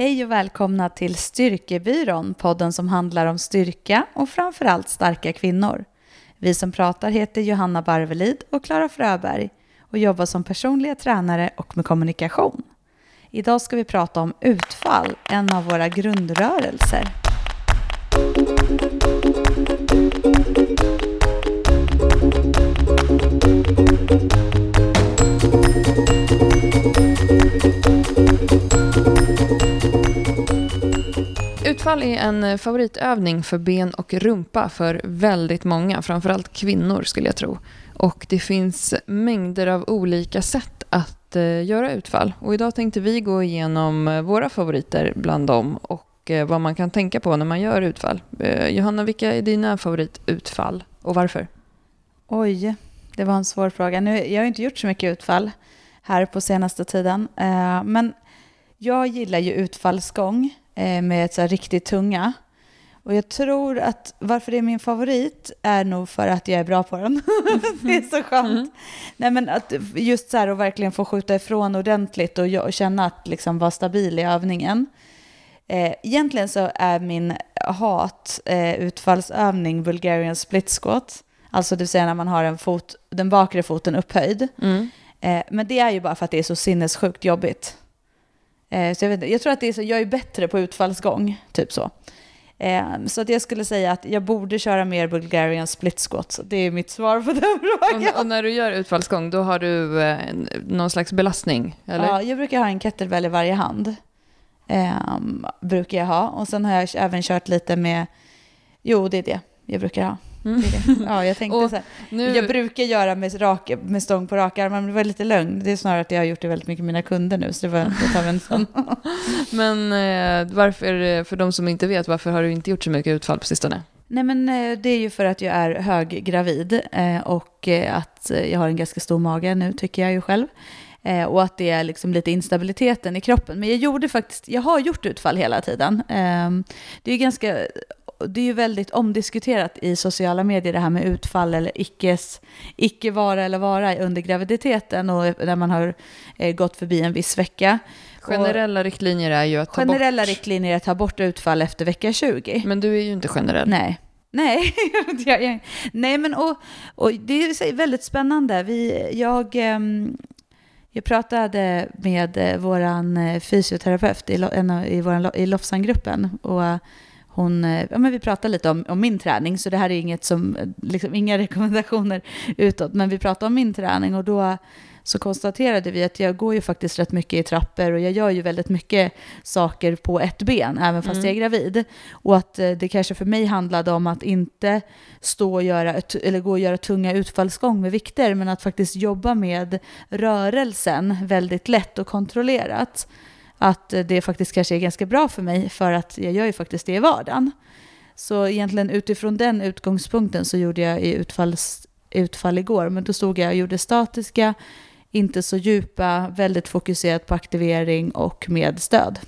Hej och välkomna till Styrkebyrån, podden som handlar om styrka och framförallt starka kvinnor. Vi som pratar heter Johanna Barvelid och Klara Fröberg och jobbar som personliga tränare och med kommunikation. Idag ska vi prata om utfall, en av våra grundrörelser. Utfall är en eh, favoritövning för ben och rumpa för väldigt många, framförallt kvinnor skulle jag tro. Och det finns mängder av olika sätt att eh, göra utfall. Och idag tänkte vi gå igenom eh, våra favoriter bland dem och vad man kan tänka på när man gör utfall. Johanna, vilka är dina favoritutfall och varför? Oj, det var en svår fråga. Nu, jag har inte gjort så mycket utfall här på senaste tiden, men jag gillar ju utfallsgång med så riktigt tunga. Och jag tror att varför det är min favorit är nog för att jag är bra på den. det är så skönt. Mm. Nej, men att just så här att verkligen få skjuta ifrån ordentligt och, känna att liksom vara stabil i övningen. Eh, egentligen så är min hat eh, utfallsövning Bulgarian split squat. Alltså det vill säga när man har en fot, den bakre foten upphöjd. Mm. Eh, men det är ju bara för att det är så sinnessjukt jobbigt. Eh, så jag, vet, jag tror att det är så, jag är bättre på utfallsgång, typ så. Eh, så att jag skulle säga att jag borde köra mer Bulgarian split squat. Det är mitt svar på den frågan. Och, och när du gör utfallsgång, då har du eh, någon slags belastning? Eller? Ja, jag brukar ha en kettlebell i varje hand. Eh, brukar jag ha. Och sen har jag även kört lite med, jo det är det jag brukar ha. Mm. Ja, jag tänkte så här. Nu... Jag brukar göra med, rak, med stång på raka armar, men det var lite lögn. Det är snarare att jag har gjort det väldigt mycket med mina kunder nu, så det var det tar en sån. men eh, varför, för de som inte vet, varför har du inte gjort så mycket utfall på sistone? Nej, men eh, det är ju för att jag är höggravid eh, och eh, att jag har en ganska stor mage nu, tycker jag ju själv. Eh, och att det är liksom lite instabiliteten i kroppen. Men jag gjorde faktiskt, jag har gjort utfall hela tiden. Eh, det är ganska det är ju väldigt omdiskuterat i sociala medier det här med utfall eller ickes, icke vara eller vara under graviditeten och när man har eh, gått förbi en viss vecka. Generella och riktlinjer är ju att ta generella bort... riktlinjer är att ta bort utfall efter vecka 20. Men du är ju inte generell. Nej. Nej, nej men och, och det är väldigt spännande. Vi, jag, ehm, jag pratade med eh, vår eh, fysioterapeut i, i, i Lofsangruppen och hon, eh, ja, men vi pratade lite om, om, min träning, så det här är inget som, liksom, inga rekommendationer utåt, men vi pratade om min träning och då så konstaterade vi att jag går ju faktiskt rätt mycket i trappor och jag gör ju väldigt mycket saker på ett ben, även fast mm. jag är gravid. Och att eh, det kanske för mig handlade om att inte stå och göra, eller gå och göra tunga utfallsgång med vikter, men att faktiskt jobba med rörelsen väldigt lätt och kontrollerat att det faktiskt kanske är ganska bra för mig för att jag gör ju faktiskt det i vardagen. Så egentligen utifrån den utgångspunkten så gjorde jag i utfalls, utfall igår, men då stod jag och gjorde statiska, inte så djupa, väldigt fokuserat på aktivering och med stöd.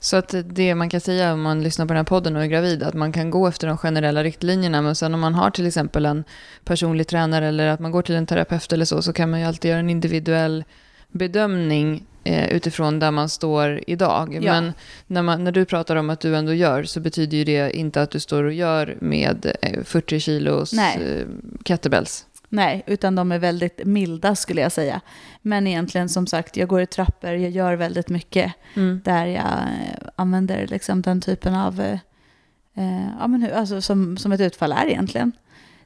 Så att det man kan säga om man lyssnar på den här podden och är gravid, att man kan gå efter de generella riktlinjerna, men sen om man har till exempel en personlig tränare eller att man går till en terapeut eller så, så kan man ju alltid göra en individuell bedömning eh, utifrån där man står idag. Ja. Men när, man, när du pratar om att du ändå gör så betyder ju det inte att du står och gör med 40 eh, kilos Nej. Eh, kettlebells. Nej, utan de är väldigt milda skulle jag säga. Men egentligen som sagt, jag går i trappor, jag gör väldigt mycket mm. där jag eh, använder liksom den typen av, eh, ja, men, alltså, som, som ett utfall är egentligen.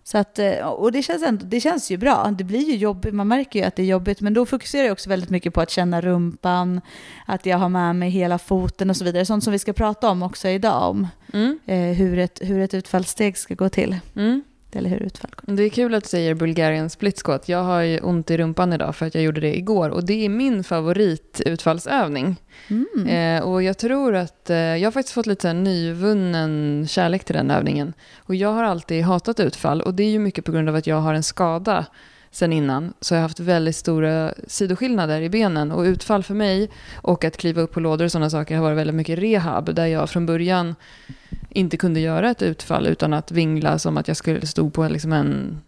Så att, eh, och det känns, ändå, det känns ju bra. Det blir ju jobbigt, man märker ju att det är jobbigt, men då fokuserar jag också väldigt mycket på att känna rumpan, att jag har med mig hela foten och så vidare. Sånt som vi ska prata om också idag, om mm. eh, hur, ett, hur ett utfallssteg ska gå till. Mm. Eller hur utfall går. Det är kul att du säger Bulgarian split squat. Jag har ju ont i rumpan idag för att jag gjorde det igår och det är min favoritutfallsövning. Mm. Eh, och jag tror att eh, jag har faktiskt fått lite nyvunnen kärlek till den övningen. Och jag har alltid hatat utfall och det är ju mycket på grund av att jag har en skada sen innan så jag har haft väldigt stora sidoskillnader i benen och utfall för mig och att kliva upp på lådor och sådana saker har varit väldigt mycket rehab där jag från början inte kunde göra ett utfall utan att vingla som att jag skulle stå på liksom en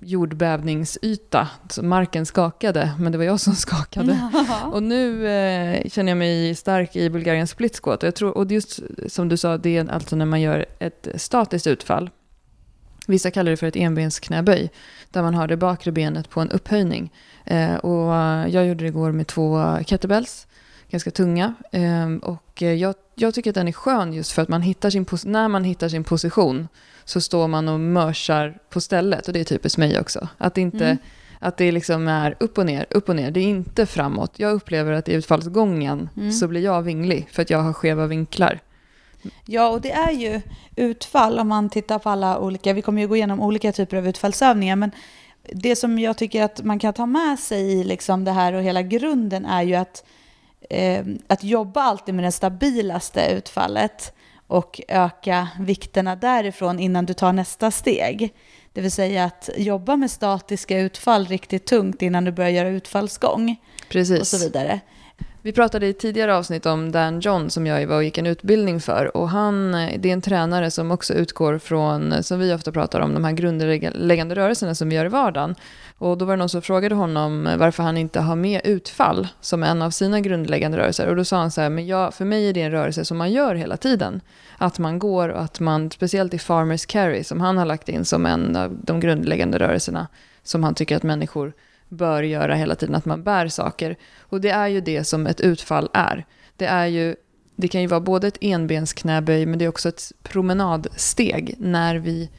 jordbävningsyta. Så marken skakade, men det var jag som skakade. och nu eh, känner jag mig stark i Bulgarien split squat. Och, jag tror, och just som du sa, det är alltså när man gör ett statiskt utfall. Vissa kallar det för ett enbensknäböj, där man har det bakre benet på en upphöjning. Eh, och jag gjorde det igår med två kettlebells, ganska tunga. Eh, och jag, jag, tycker att den är skön just för att man hittar sin när man hittar sin position så står man och mörsar på stället. Och det är typiskt mig också. Att inte... Mm. Att det liksom är upp och ner, upp och ner. Det är inte framåt. Jag upplever att i utfallsgången mm. så blir jag vinglig för att jag har skeva vinklar. Ja, och det är ju utfall om man tittar på alla olika, vi kommer ju gå igenom olika typer av utfallsövningar, men det som jag tycker att man kan ta med sig i liksom det här och hela grunden är ju att, eh, att jobba alltid med det stabilaste utfallet och öka vikterna därifrån innan du tar nästa steg. Det vill säga att jobba med statiska utfall riktigt tungt innan du börjar göra utfallsgång. Precis. Och så vidare. Vi pratade i tidigare avsnitt om Dan John som jag var och gick en utbildning för. Och han, eh, det är en tränare som också utgår från, eh, som vi ofta pratar om, de här grundläggande rörelserna som vi gör i vardagen. Och då var det någon som frågade honom eh, varför han inte har med utfall som en av sina grundläggande rörelser. Och då sa han så här, men jag, för mig är det en rörelse som man gör hela tiden. Att man går och att man, speciellt i Farmers Carry som han har lagt in som en av de grundläggande rörelserna som han tycker att människor bör göra hela tiden, att man bär saker. Och det är ju det som ett utfall är. Det, är ju, det kan ju vara både ett enbensknäböj men det är också ett promenadsteg när vi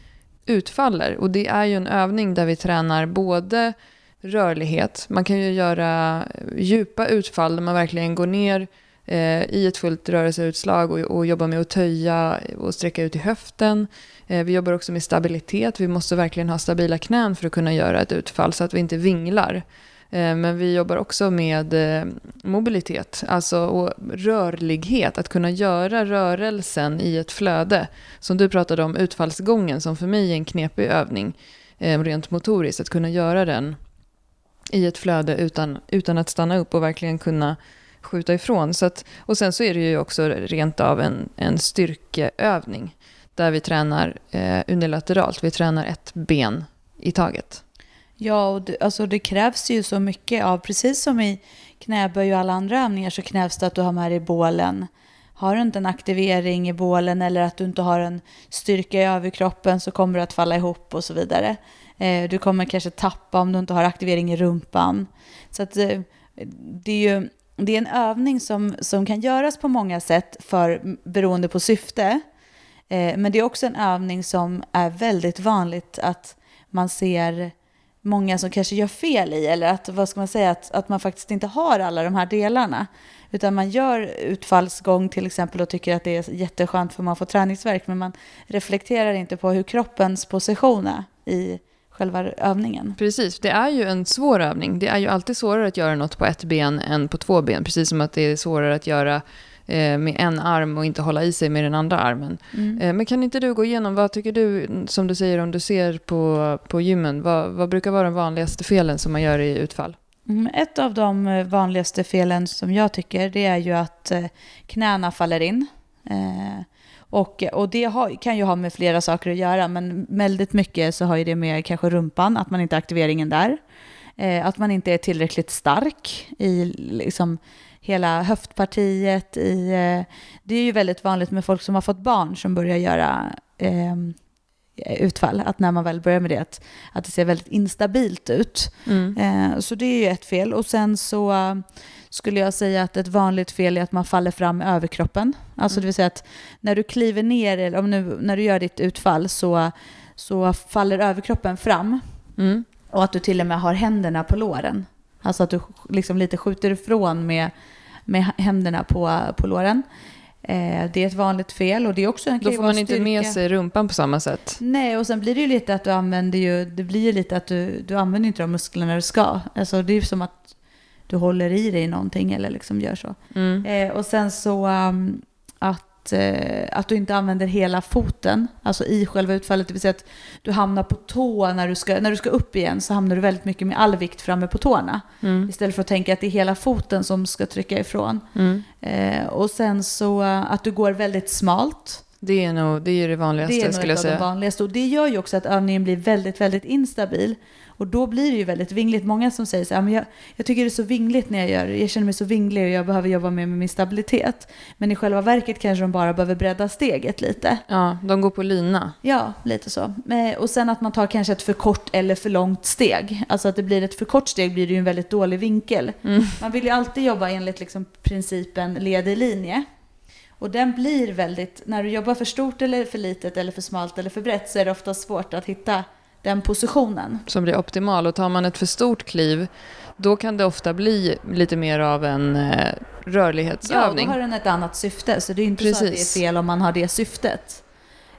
utfaller. Och det är ju en övning där vi tränar både rörlighet, man kan ju göra djupa utfall där man verkligen går ner eh, i ett fullt rörelseutslag och, och jobbar med att töja och sträcka ut i höften. Eh, vi jobbar också med stabilitet. Vi måste verkligen ha stabila knän för att kunna göra ett utfall så att vi inte vinglar. Eh, men vi jobbar också med eh, mobilitet, alltså och rörlighet, att kunna göra rörelsen i ett flöde. Som du pratade om, utfallsgången, som för mig är en knepig övning, eh, rent motoriskt, att kunna göra den i ett flöde utan, utan att stanna upp och verkligen kunna skjuta ifrån. Så att, och sen så är det ju också rent av en, en styrkeövning där vi tränar eh, unilateralt. Vi tränar ett ben i taget. Ja, och det, alltså det krävs ju så mycket av, precis som i knäböj och alla andra övningar så krävs det att du har med dig bålen. Har du inte en aktivering i bålen eller att du inte har en styrka i överkroppen så kommer du att falla ihop och så vidare. Eh, du kommer kanske tappa om du inte har aktivering i rumpan. Så att, eh, det är ju det är en övning som, som kan göras på många sätt för, beroende på syfte. Eh, men det är också en övning som är väldigt vanligt att man ser många som kanske gör fel i, eller att, vad ska man säga, att, att man faktiskt inte har alla de här delarna. Utan man gör utfallsgång till exempel och tycker att det är jätteskönt för man får träningsverk, men man reflekterar inte på hur kroppens position är i själva övningen. Precis, det är ju en svår övning. Det är ju alltid svårare att göra något på ett ben än på två ben, precis som att det är svårare att göra Eh, med en arm och inte hålla i sig med den andra armen. Mm. Eh, men kan inte du gå igenom, vad tycker du, som du säger om du ser på, på gymmen, vad, vad brukar vara de vanligaste felen som man gör i utfall? Mm, ett av de eh, vanligaste felen som jag tycker, det är ju att knäna faller in. Och, och det har, kan ju ha med flera saker att göra, men väldigt mycket så har ju det med kanske rumpan, att man inte har aktiveringen där. att man inte är tillräckligt stark i liksom, hela höftpartiet. I, eh, det är ju väldigt vanligt med folk som har fått barn som börjar göra eh, utfall, att när man väl börjar med det, att, att det ser väldigt instabilt ut. Mm. Eh, så det är ju ett fel. Och sen så skulle jag säga att ett vanligt fel är att man faller fram med överkroppen. Alltså mm. det vill säga att när du kliver ner, eller om nu, när du gör ditt utfall, så, så faller överkroppen fram. Mm. Och att du till och med har händerna på låren. Alltså att du liksom lite skjuter ifrån med, med händerna på, på låren. Eh, det är ett vanligt fel och det är också Då får man inte styrka. med sig rumpan på samma sätt. Nej, och sen blir det ju lite att du använder ju, det blir ju lite att du, du använder inte de musklerna du ska. Alltså det är ju som att du håller i dig någonting eller liksom gör så. Mm. Eh, och sen så um, att eh, att du inte använder hela foten, alltså i själva utfallet. Det vill säga att du hamnar på tå när du ska, när du ska upp igen så hamnar du väldigt mycket med all vikt framme på tårna. Mm. Istället för att tänka att det är hela foten som ska trycka ifrån. Mm. Eh, och sen så att du går väldigt smalt. Det är nog det, är det vanligaste Det är nog skulle jag säga. vanligaste. Och det gör ju också att övningen blir väldigt, väldigt instabil. Och då blir det ju väldigt vingligt. Många som säger så här, men jag, jag tycker det är så vingligt när jag gör det. Jag känner mig så vinglig och jag behöver jobba mer med min stabilitet. Men i själva verket kanske de bara behöver bredda steget lite. Ja, de går på lina. Ja, lite så. Och sen att man tar kanske ett för kort eller för långt steg. Alltså att det blir ett för kort steg blir det ju en väldigt dålig vinkel. Mm. Man vill ju alltid jobba enligt liksom principen led i linje. Och den blir väldigt, när du jobbar för stort eller för litet eller för smalt eller för brett så är det ofta svårt att hitta den positionen. som blir optimal. Och tar man ett för stort kliv, då kan det ofta bli lite mer av en eh, Ja, rörlighetsövning. då har den ett annat syfte. Så det är inte så att det Precis. är fel om man har det syftet.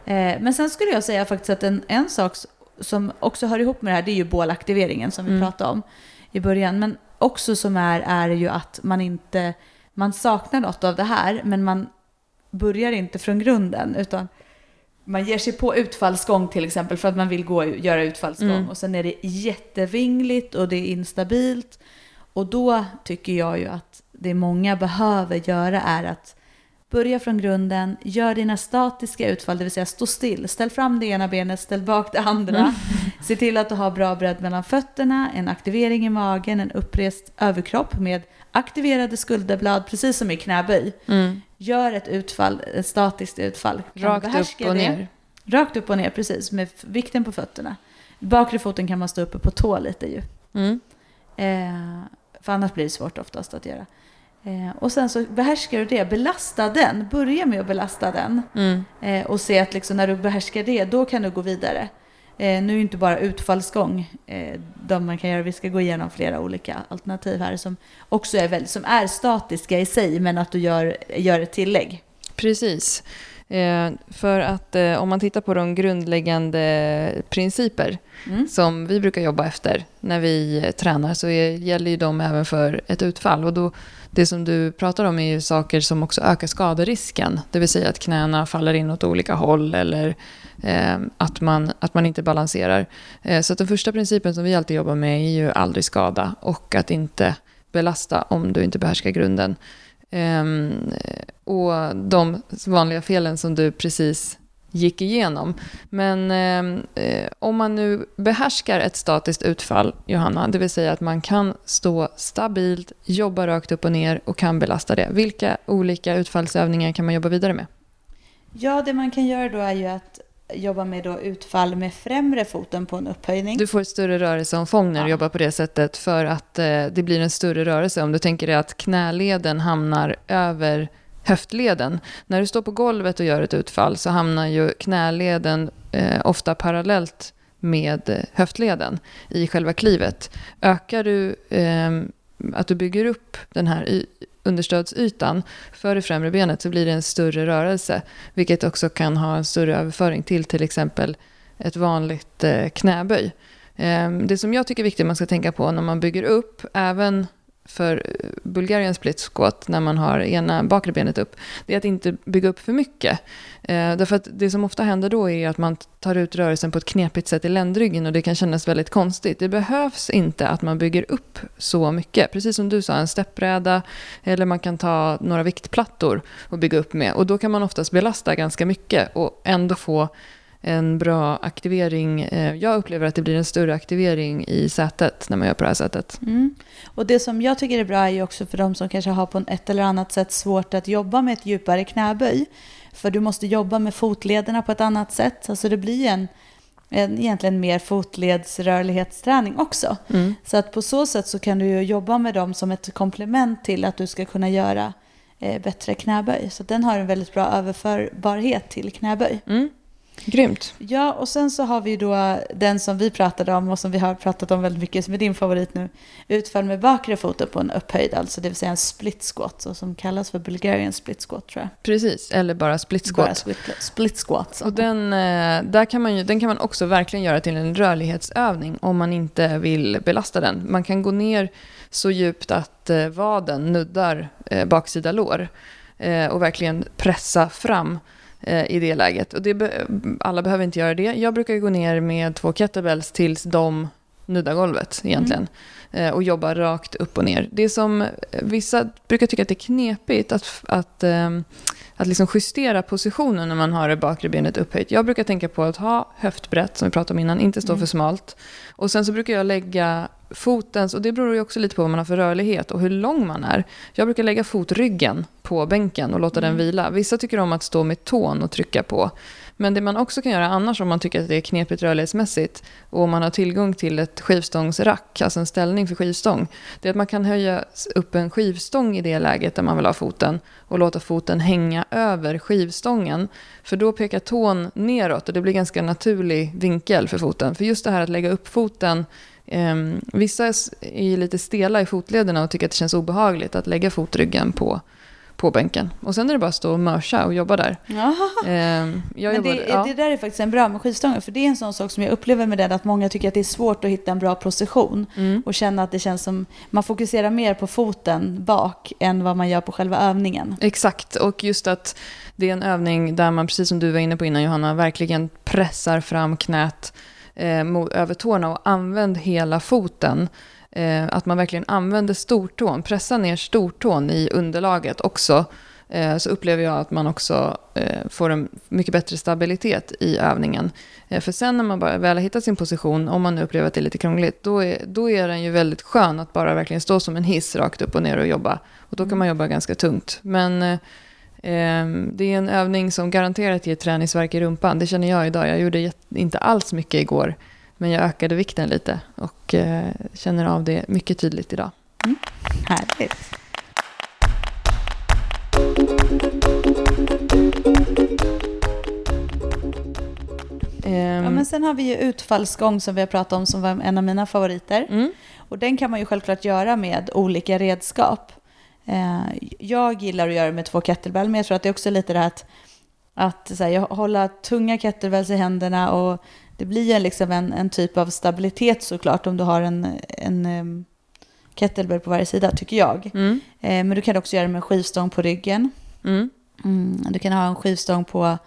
Eh, men sen skulle jag säga faktiskt att en, en sak som också hör ihop med det här, det är ju bålaktiveringen som vi Mm. pratade om i början. Men också som är, är ju att man inte, man saknar något av det här, men man börjar inte från grunden, utan man ger sig på utfallsgång till exempel för att man vill gå, göra utfallsgång Mm. och sen är det jättevingligt och det är instabilt. Och då tycker jag ju att det många behöver göra är att börja från grunden, gör dina statiska utfall, det vill säga stå still, ställ fram det ena benet, ställ bak det andra. Mm. Se till att du har bra bredd mellan fötterna, en aktivering i magen, en upprest överkropp med aktiverade skulderblad, precis som i knäböj. Mm. Gör ett utfall, ett statiskt utfall. Rakt upp och det? ner. Rakt upp och ner, precis, med vikten på fötterna. Bakre foten kan man stå uppe på tå lite ju. Mm. Eh, för annars blir det svårt oftast att göra. Eh, och sen så behärskar du det, belasta den. Börja med att belasta den. Mm. Eh, och se att liksom när du behärskar det, då kan du gå vidare. Eh, nu är ju inte bara utfallsgång eh, de man kan göra. Vi ska gå igenom flera olika alternativ här som också är, väldigt, som är statiska i sig, men att du gör, gör ett tillägg. Precis. Eh, för att eh, om man tittar på de grundläggande principer Mm. som vi brukar jobba efter när vi eh, tränar så är, gäller ju de även för ett utfall. Och då, det som du pratar om är ju saker som också ökar skaderisken. Det vill säga att knäna faller in åt olika håll eller eh, att, man, att man inte balanserar. Eh, så att den första principen som vi alltid jobbar med är ju aldrig skada och att inte belasta om du inte behärskar grunden. Eh, och de vanliga felen som du precis gick igenom. Men ehm, eh, om man nu behärskar ett statiskt utfall, Johanna, det vill säga att man kan stå stabilt, jobba rakt upp och ner och kan belasta det. Vilka olika utfallsövningar kan man jobba vidare med? Ja, det man kan göra då är ju att jobba med då utfall med främre foten på en upphöjning. Du får ett större rörelseomfång när du Ja. jobbar på det sättet för att eh, det blir en större rörelse. Om du tänker dig att knäleden hamnar över höftleden. När du står på golvet och gör ett utfall så hamnar ju knäleden eh, ofta parallellt med eh, höftleden i själva klivet. Ökar du eh, att du bygger upp den här y- understödsytan för det främre benet så blir det en större rörelse, vilket också kan ha en större överföring till till exempel ett vanligt eh, knäböj. Eh, det som jag tycker är viktigt man ska tänka på när man bygger upp, även för eh, Bulgarian split squat, när man har ena bakre benet upp, det är att inte bygga upp för mycket. Eh, därför att det som ofta händer då är att man tar ut rörelsen på ett knepigt sätt i ländryggen och det kan kännas väldigt konstigt. Det behövs inte att man bygger upp så mycket. Precis som du sa, en steppbräda eller man kan ta några viktplattor och bygga upp med. Och då kan man oftast belasta ganska mycket och ändå få en bra aktivering. Eh, Jag upplever att det blir en större aktivering i sätet när man gör på det här sättet. Mm. Och det som jag tycker är bra är ju också för de som kanske har på ett eller annat sätt svårt att jobba med ett djupare knäböj. För du måste jobba med fotlederna på ett annat sätt. Alltså det blir en, en egentligen mer fotledsrörlighetsträning också. Mm. Så att på så sätt så kan du ju jobba med dem som ett komplement till att du ska kunna göra eh, bättre knäböj. Så den har en väldigt bra överförbarhet till knäböj. Mm. Grymt. Ja, och sen så har vi då den som vi pratade om och som vi har pratat om väldigt mycket, som är din favorit nu. Utfall med bakre foten på en upphöjd, alltså det vill säga en split squat, så som kallas för Bulgarian split squat tror jag. Precis, eller bara split Bara squat. split, split squat. Så. Och den, eh, där kan man ju, den kan man också verkligen göra till en rörlighetsövning om man inte vill belasta den. Man kan gå ner så djupt att eh, vaden nuddar eh, baksida lår och verkligen pressa fram i det läget. Och det be- alla behöver inte göra det. Jag brukar gå ner med två kettlebells tills de nuddar golvet egentligen. Eh, och jobba rakt upp och ner. Det som eh, vissa brukar tycka att det är knepigt att, att, ehm, att liksom justera positionen när man har det bakre benet upphöjt. Jag brukar tänka på att ha höftbrett, som vi pratade om innan, inte stå mm. för smalt. Och sen så brukar jag lägga fotens, och det beror ju också lite på vad man har för rörlighet och hur lång man är. Jag brukar lägga fotryggen på bänken och låta mm. den vila. Vissa tycker om att stå med tån och trycka på. Men det man också kan göra annars om man tycker att det är knepigt rörlighetsmässigt och om man har tillgång till ett skivstångsrack, alltså en ställning för skivstång, det är att man kan höja upp en skivstång i det läget där man vill ha foten och låta foten hänga över skivstången. För då pekar tån neråt och det blir ganska naturlig vinkel för foten. För just det här att lägga upp foten eh, vissa är lite stela i fotlederna och tycker att det känns obehagligt att lägga fotryggen på på bänken. Och sen är det bara att stå och mörsa och jobba där. Eh, jag Men det, ja. det där är faktiskt en bra med skivstången, för det är en sån sak som jag upplever med den, att många tycker att det är svårt att hitta en bra position mm. och känna att det känns som, man fokuserar mer på foten bak än vad man gör på själva övningen. Exakt, och just att det är en övning där man, precis som du var inne på innan Johanna, verkligen pressar fram knät Eh, över tårna och använd hela foten eh, att man verkligen använder stortån, Pressa ner stortån i underlaget också, eh, så upplever jag att man också eh, får en mycket bättre stabilitet i övningen. Eh, för sen när man bara väl har hittat sin position, om man nu upplever att det är lite krångligt, då är, då är den ju väldigt skön att bara verkligen stå som en hiss rakt upp och ner och jobba. Och då kan man jobba ganska tungt. Men eh, det är en övning som garanterat ger träningsverk i rumpan. Det känner jag idag. Jag gjorde inte alls mycket igår. Men jag ökade vikten lite och eh, känner av det mycket tydligt idag. Mm. Härligt. ja, men sen har vi ju utfallsgång som vi har pratat om som var en av mina favoriter. Mm. Och den kan man ju självklart göra med olika redskap. Eh, jag gillar att göra det med två kettlebell, men jag tror att det är också lite det här att, att så här, hålla tunga kettlebells i händerna och det blir liksom en, en typ av stabilitet såklart om du har en, en kettlebell på varje sida, tycker jag. Mm. Eh, men du kan också göra det med skivstång på ryggen. Mm. Mm, du kan ha en skivstång på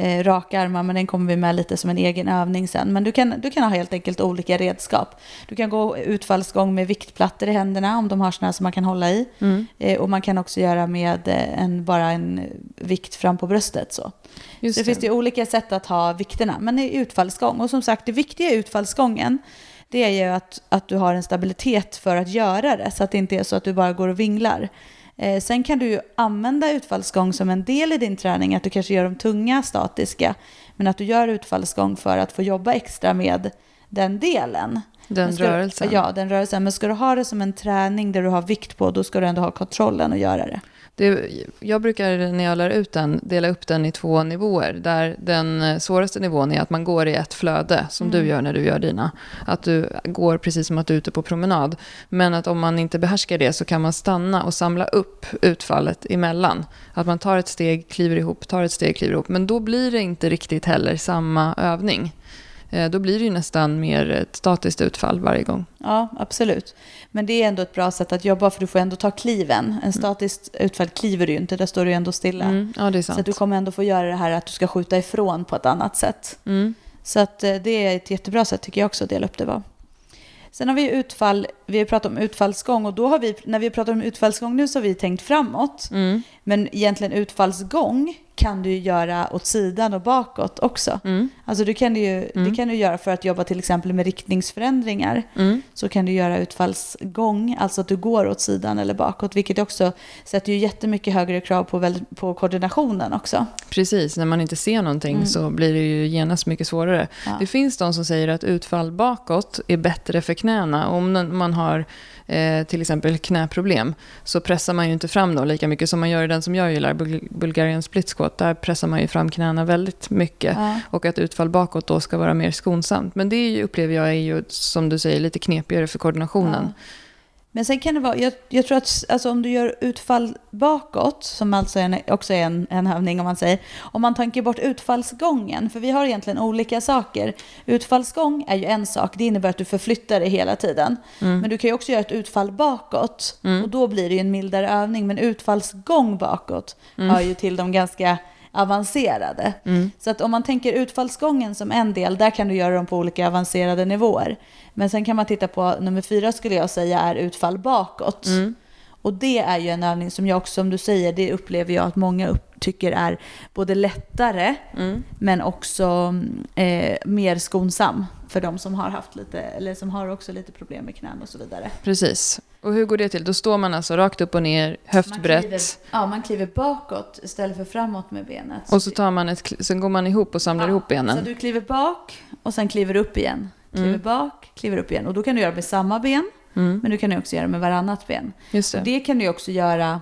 eh, raka armar, men den kommer vi med lite som en egen övning sen. Men du kan, du kan ha helt enkelt olika redskap. Du kan gå utfallsgång med viktplattor i händerna om de har sådana som man kan hålla i. Mm. Eh, och man kan också göra med eh, en, bara en vikt fram på bröstet. Så. Just det, det finns det olika sätt att ha vikterna, men i utfallsgång. Och som sagt, det viktiga i utfallsgången, det är ju att, att du har en stabilitet för att göra det, så att det inte är så att du bara går och vinglar. Eh, sen kan du ju använda utfallsgång som en del i din träning, att du kanske gör de tunga statiska, men att du gör utfallsgång för att få jobba extra med den delen. Den ska, rörelsen? Ja, den rörelsen. Men ska du ha det som en träning där du har vikt på, då ska du ändå ha kontrollen och göra det. Det, jag brukar när jag lär ut den dela upp den i två nivåer. Där den svåraste nivån är att man går i ett flöde, som mm. du gör när du gör dina. Att du går precis som att du är ute på promenad. Men att om man inte behärskar det så kan man stanna och samla upp utfallet emellan. Att man tar ett steg, kliver ihop, tar ett steg, kliver ihop. Men då blir det inte riktigt heller samma övning. Eh, då blir det ju nästan mer ett statiskt utfall varje gång. Ja, absolut. Men det är ändå ett bra sätt att jobba för du får ändå ta kliven. En mm. statiskt utfall kliver du ju inte, där står du ju ändå stilla. Mm, ja, det är sant. Så du kommer ändå få göra det här att du ska skjuta ifrån på ett annat sätt. Mm. Så att eh, det är ett jättebra sätt tycker jag också att dela upp det var. Sen har vi utfall, vi har pratat om utfallsgång och då har vi, när vi pratar om utfallsgång nu så har vi tänkt framåt. Mm. Men egentligen utfallsgång kan du göra åt sidan och bakåt också. Mm. Alltså du kan ju, mm. det kan du göra för att jobba till exempel med riktningsförändringar. Mm. Så kan du göra utfallsgång, alltså att du går åt sidan eller bakåt. Vilket också sätter ju jättemycket högre krav på, på koordinationen också. Precis, när man inte ser någonting mm. så blir det ju genast mycket svårare. Ja. Det finns de som säger att utfall bakåt är bättre för knäna. Om man har eh, till exempel knäproblem så pressar man ju inte fram dem lika mycket som man gör i den som jag gillar, Bulgarian split squat. Där pressar man ju fram knäna väldigt mycket ja. och att utfall bakåt då ska vara mer skonsamt. Men det upplever jag är ju, som du säger, lite knepigare för koordinationen. Ja. Men sen kan det vara, jag, jag tror att alltså, om du gör utfall bakåt, som alltså är en, också är en, en övning om man säger, om man tänker bort utfallsgången, för vi har egentligen olika saker. Utfallsgång är ju en sak, det innebär att du förflyttar dig hela tiden. Mm. Men du kan ju också göra ett utfall bakåt, mm. och då blir det ju en mildare övning. Men utfallsgång bakåt mm. hör ju till de ganska avancerade. Mm. Så att om man tänker utfallsgången som en del, där kan du göra dem på olika avancerade nivåer. Men sen kan man titta på nummer fyra skulle jag säga är utfall bakåt. Mm. Och det är ju en övning som jag också, som du säger, det upplever jag att många upp, tycker är både lättare Mm. men också eh, mer skonsam för de som har haft lite, eller som har också lite problem med knän och så vidare. Precis. Och hur går det till? Då står man alltså rakt upp och ner, höftbrett. Man kliver, ja, man kliver bakåt istället för framåt med benet. Och så, tar man ett, sen går man ihop och samlar ihop Så benen. du kliver bak och sen kliver upp igen. Kliver Mm. bak, kliver upp igen. Och då kan du göra med samma ben, Mm. men du kan ju också göra med varannat ben. Just Och det. det kan du också göra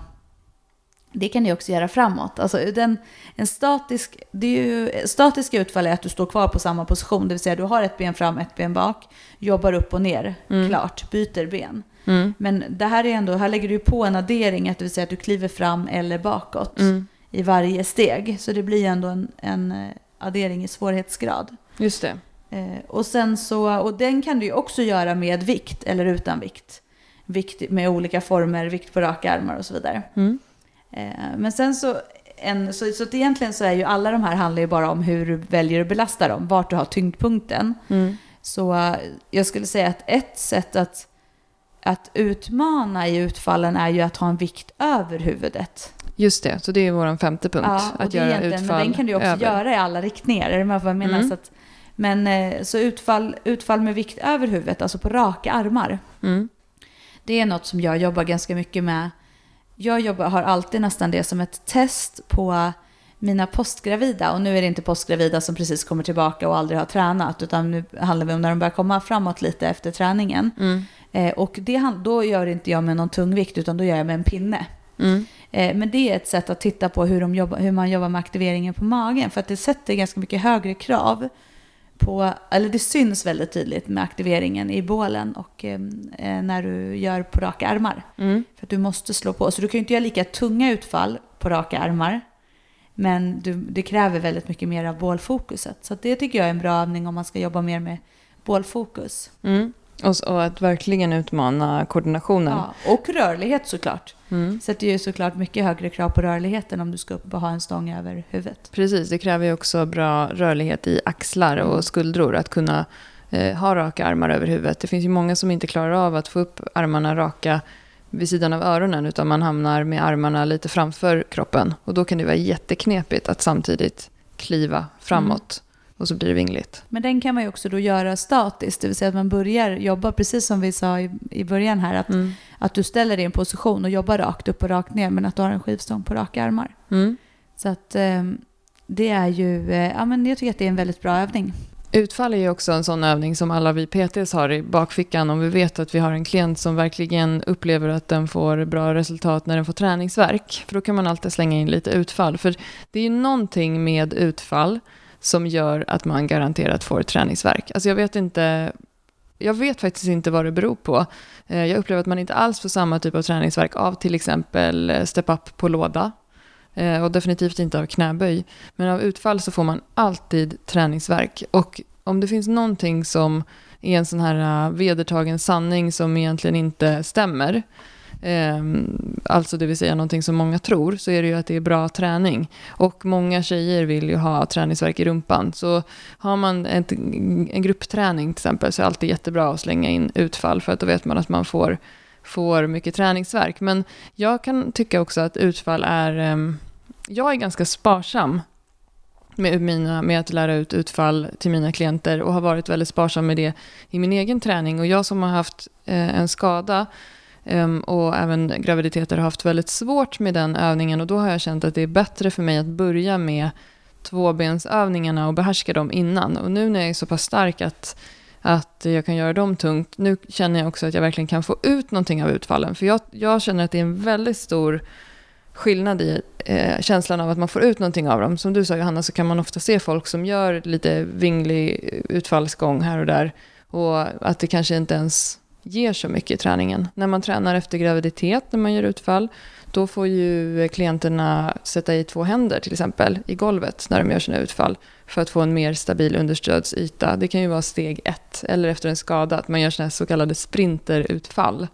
det kan du också göra framåt. Alltså den, en statisk, det är ju, statiska utfall är att du står kvar på samma position, det vill säga du har ett ben fram, ett ben bak, jobbar upp och ner, Mm. klart, byter ben. Mm. Men det här är ändå, här lägger du på en addering, att det vill säga att du kliver fram eller bakåt Mm. i varje steg. Så det blir ändå en, en eh, addering i svårighetsgrad. Just det. Eh, och, sen så, och den kan du ju också göra med vikt eller utan vikt. Vikt med olika former, vikt på raka armar och så vidare. Mm. Eh, men sen så, en, så, så egentligen så är ju alla de här handlar ju bara om hur du väljer att belasta dem, vart du har tyngdpunkten. Mm. Så eh, jag skulle säga att ett sätt att, att utmana i utfallen är ju att ha en vikt över huvudet. Just det, så det är vår femte punkt. Ja, att göra utfall Men den kan du också över. göra i alla riktningar. Är du med vad jag menar? Mm. Så att, men eh, så utfall, utfall med vikt över huvudet, alltså på raka armar. Mm. Det är något som jag jobbar ganska mycket med. Jag jobbar, har alltid nästan det som ett test på mina postgravida. Och nu är det inte postgravida som precis kommer tillbaka och aldrig har tränat. Utan nu handlar det om när de börjar komma framåt lite efter träningen. Mm. Eh, och det, då gör inte jag med någon tung vikt utan då gör jag med en pinne. Mm. Eh, Men det är ett sätt att titta på hur, de jobbar, hur man jobbar med aktiveringen på magen. För att det sätter ganska mycket högre krav på, eller det syns väldigt tydligt med aktiveringen i bålen och eh, eh, när du gör på raka armar. Mm. För att du måste slå på. Så du kan ju inte göra lika tunga utfall på raka armar. Men du, det kräver väldigt mycket mer av bålfokuset. Så det tycker jag är en bra övning om man ska jobba mer med bålfokus. Mm. Och, och att verkligen utmana koordinationen. Ja, och rörlighet såklart. Mm. Sätter ju såklart mycket högre krav på rörligheten om du ska upp och ha en stång över huvudet. Precis, det kräver ju också bra rörlighet i axlar Mm. och skuldror. Att kunna eh, ha raka armar över huvudet. Det finns ju många som inte klarar av att få upp armarna raka vid sidan av öronen. Utan man hamnar med armarna lite framför kroppen. Och då kan det vara jätteknepigt att samtidigt kliva framåt. Och så blir det vingligt. Men den kan man ju också då göra statiskt, det vill säga att man börjar jobba precis som vi sa i, i början här, att, Mm. att du ställer dig i en position och jobbar rakt upp och rakt ner men att du har en skivstång på raka armar. Mm. Så att eh, det är ju, eh, ja men jag tycker att det är en väldigt bra övning. Utfall är ju också en sån övning som alla vi PTs har i bakfickan om vi vet att vi har en klient som verkligen upplever att den får bra resultat när den får träningsverk. För då kan man alltid slänga in lite utfall. För det är ju någonting med utfall som gör att man garanterat får träningsverk. Alltså jag vet inte, jag vet faktiskt inte vad det beror på. Eh, jag upplever att man inte alls får samma typ av träningsverk av till exempel eh, step up på låda. Eh, och definitivt inte av knäböj. Men av utfall så får man alltid träningsverk. Och om det finns någonting som är en sån här vedertagen sanning som egentligen inte stämmer, eh, alltså det vill säga någonting som många tror, så är det ju att det är bra träning. Och många tjejer vill ju ha träningsverk i rumpan. Så har man ett, en gruppträning till exempel så är det alltid jättebra att slänga in utfall för att då vet man att man får, får mycket träningsverk. Men jag kan tycka också att utfall är... Eh, jag är ganska sparsam med, mina, med att lära ut utfall till mina klienter och har varit väldigt sparsam med det i min egen träning. Och jag som har haft eh, en skada Ehm, och även graviditeter har haft väldigt svårt med den övningen och då har jag känt att det är bättre för mig att börja med tvåbensövningarna och behärska dem innan. Och nu när jag är så pass stark att, att jag kan göra dem tungt, nu känner jag också att jag verkligen kan få ut någonting av utfallen. För jag, jag känner att det är en väldigt stor skillnad i eh, känslan av att man får ut någonting av dem. Som du sa Johanna så kan man ofta se folk som gör lite vinglig utfallsgång här och där. Och att det kanske inte ens ger så mycket i träningen. När man tränar efter graviditet, när man gör utfall, då får ju klienterna sätta i två händer till exempel i golvet när de gör sina utfall för att få en mer stabil understödsyta. Det kan ju vara steg ett, eller efter en skada, att man gör såna så kallade sprinterutfall,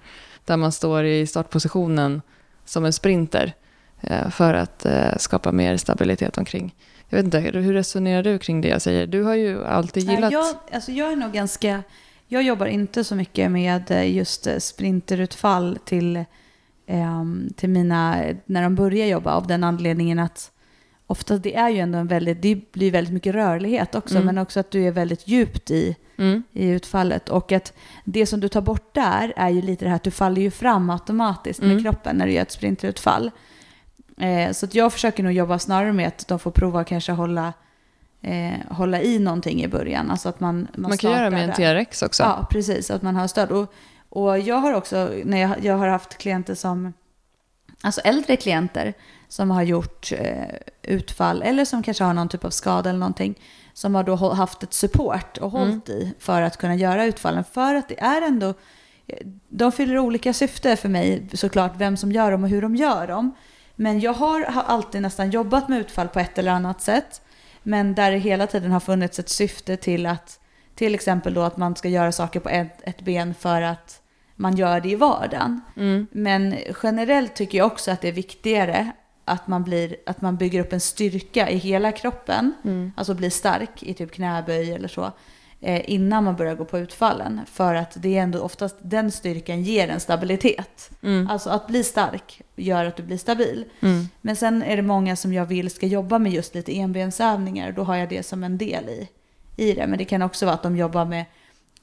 där man står i startpositionen som en sprinter eh, för att eh, skapa mer stabilitet omkring. Jag vet inte, hur resonerar du kring det jag säger? Du har ju alltid gillat... Jag, alltså jag är nog ganska... Jag jobbar inte så mycket med eh, just eh, sprinterutfall till eh, till mina, när de börjar jobba av den anledningen att ofta det är ju ändå en väldigt, det blir väldigt mycket rörlighet också, Mm. men också att du är väldigt djupt i, Mm. i utfallet. Och att det som du tar bort där är ju lite det här att du faller ju fram automatiskt med Mm. kroppen när du gör ett sprintutfall. Eh, så att jag försöker nog jobba snarare med att de får prova att kanske hålla, eh, hålla i någonting i början. Alltså att man, man, Man kan göra med en. TRX också. Ja, precis. Att man har stöd. Och, och jag har också, när jag, jag har haft klienter som, alltså äldre klienter som har gjort eh, utfall eller som kanske har någon typ av skada eller någonting, som har då haft ett support och hållit i för att kunna göra utfallen. För att det är ändå, de fyller olika syfte för mig såklart, vem som gör dem och hur de gör dem. Men jag har, har alltid nästan jobbat med utfall på ett eller annat sätt. Men där det hela tiden har funnits ett syfte till att till exempel då att man ska göra saker på ett, ett ben för att man gör det i vardagen. Mm. Men generellt tycker jag också att det är viktigare att man, blir, att man bygger upp en styrka i hela kroppen. Mm. Alltså blir stark i typ knäböj eller så. Eh, innan man börjar gå på utfallen. För att det är ändå oftast den styrkan ger en stabilitet. Mm. Alltså att bli stark gör att du blir stabil. Mm. Men sen är det många som jag vill ska jobba med just lite enbensövningar. Då har jag det som en del i, i det. Men det kan också vara att de jobbar med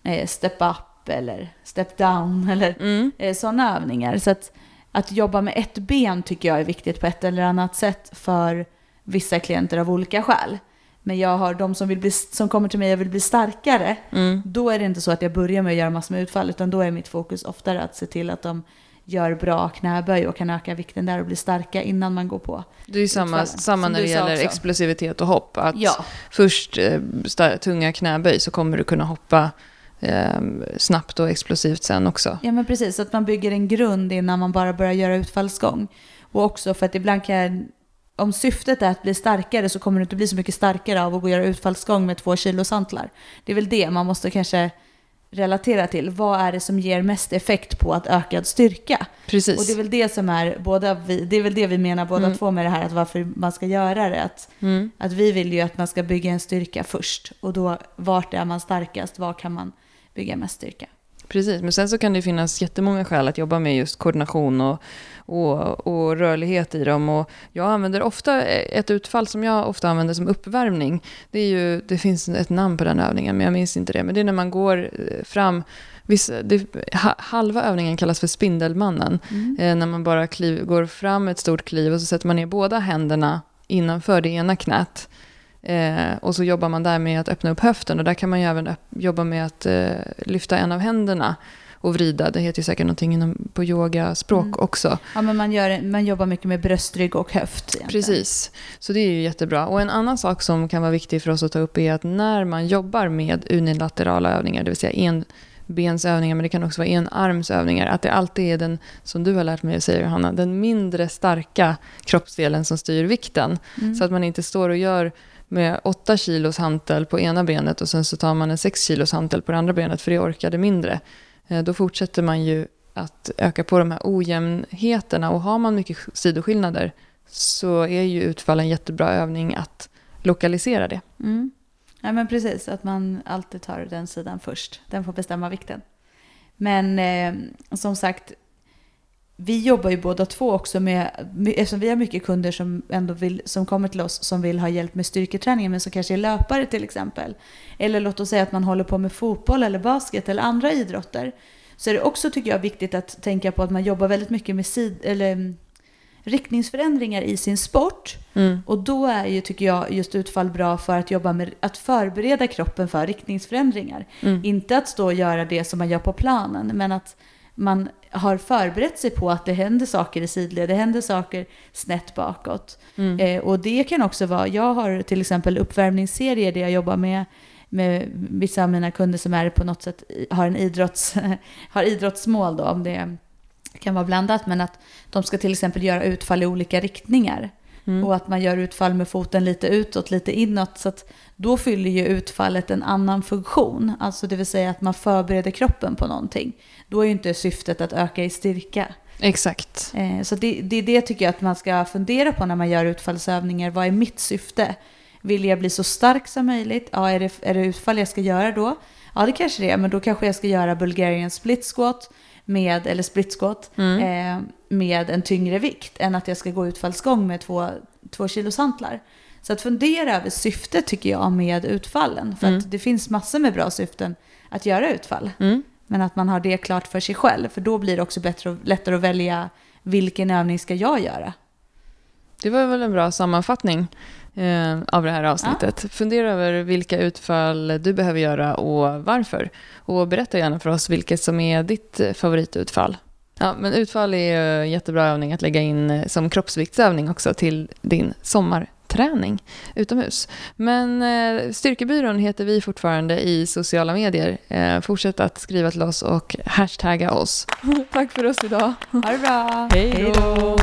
eh, step up eller step down eller Mm. eh, sådana övningar. Så att, att jobba med ett ben tycker jag är viktigt på ett eller annat sätt för vissa klienter av olika skäl. Men jag har de som, vill bli, som kommer till mig och vill bli starkare. Mm. Då är det inte så att jag börjar med att göra massor med utfall, utan då är mitt fokus oftare att se till att de gör bra knäböj och kan öka vikten där och bli starka innan man går på. Det är ju samma, samma när det gäller också. explosivitet och hopp. Att Ja, först eh, tunga knäböj så kommer du kunna hoppa eh, snabbt och explosivt sen också. ja men precis, att man bygger en grund innan man bara börjar göra utfallsgång. Och också för att ibland kan jag, om syftet är att bli starkare så kommer du inte bli så mycket starkare av att gå och göra utfallsgång med två kilo santlar. Det är väl det man måste kanske relatera till. Vad är det som ger mest effekt på att ökad styrka? Precis. Och det är väl det som är, båda vi, det är väl det vi menar båda Mm. två med det här, att varför man ska göra det. Att, Mm. att vi vill ju att man ska bygga en styrka först. Och då, vart är man starkast? Var kan man bygga mest styrka? Precis, men sen så kan det finnas jättemånga skäl att jobba med just koordination och, och, och rörlighet i dem. Och jag använder ofta ett utfall som jag ofta använder som uppvärmning. Det, är ju, det finns ett namn på den övningen, men jag minns inte det. Men det är när man går eh, fram, vissa, det, ha, halva övningen kallas för Spindelmannen. Eh, när man bara kliv, går fram ett stort kliv och så sätter man ner båda händerna innanför det ena knät. Eh, och så jobbar man där med att öppna upp höften och där kan man ju även jobba med att eh, lyfta en av händerna och vrida. Det heter ju säkert någonting inom, på yogaspråk Mm. också. Ja, men man, gör, man jobbar mycket med bröstrygg och höft. egentligen. Precis, så det är ju jättebra. Och en annan sak som kan vara viktig för oss att ta upp är att när man jobbar med unilaterala övningar, det vill säga enbensövningar, men det kan också vara enarmsövningar, att det alltid är den, som du har lärt mig att säga Johanna, den mindre starka kroppsdelen som styr vikten. Mm. Så att man inte står och gör med 8 kilos hantel på ena benet och sen så tar man en 6 kilos hantel på det andra benet för det orkade mindre. Eh, då fortsätter man ju att öka på de här ojämnheterna och har man mycket sidoskillnader så är ju utfall en jättebra övning att lokalisera det. Mm. Ja, men precis, att man alltid tar den sidan först. Den får bestämma vikten. Men eh, som sagt, vi jobbar ju båda två också med, eftersom vi har mycket kunder som ändå vill, som kommer till oss som vill ha hjälp med styrketräningen men som kanske är löpare till exempel. Eller låt oss säga att man håller på med fotboll eller basket eller andra idrotter. Så är det också tycker jag viktigt att tänka på att man jobbar väldigt mycket med sid, eller, mm, riktningsförändringar i sin sport. Mm. Och då är ju, tycker jag, just utfall bra för att jobba med att förbereda kroppen för riktningsförändringar. Mm. Inte att stå och göra det som man gör på planen, men att man har förberett sig på att det händer saker i sidled, det händer saker snett bakåt. Mm. Eh, och det kan också vara, jag har till exempel uppvärmningsserier där jag jobbar med, med vissa av mina kunder som är på något sätt, har, en idrotts, har idrottsmål då, om det kan vara blandat, men att de ska till exempel göra utfall i olika riktningar. Mm. Och att man gör utfall med foten lite utåt, lite inåt. Så att då fyller ju utfallet en annan funktion. Alltså det vill säga att man förbereder kroppen på någonting. Då är ju inte syftet att öka i styrka. Exakt. Eh, så det, det är det tycker jag att man ska fundera på när man gör utfallsövningar. Vad är mitt syfte? Vill jag bli så stark som möjligt? Ja, är det, är det utfall jag ska göra då? Ja, det kanske det är, men då kanske jag ska göra Bulgarian split squat. med, eller splitskott Mm. eh, med en tyngre vikt än att jag ska gå utfallsgång med två, två kilos hantlar. Så att fundera över syftet tycker jag med utfallen. För Mm. att det finns massor med bra syften att göra utfall. Mm. Men att man har det klart för sig själv. För då blir det också bättre lättare att välja vilken övning ska jag göra. Det var väl en bra sammanfattning eh, av det här avsnittet. Fundera över vilka utfall du behöver göra och varför. Och berätta gärna för oss vilket som är ditt favoritutfall. Ja, men utfall är ju jättebra övning att lägga in eh, som kroppsviktsövning också till din sommarträning utomhus. Men eh, Styrkebyrån heter vi fortfarande i sociala medier. Eh, fortsätt att skriva till oss och hashtagga oss. Tack för oss idag. Ha det bra! Hej då!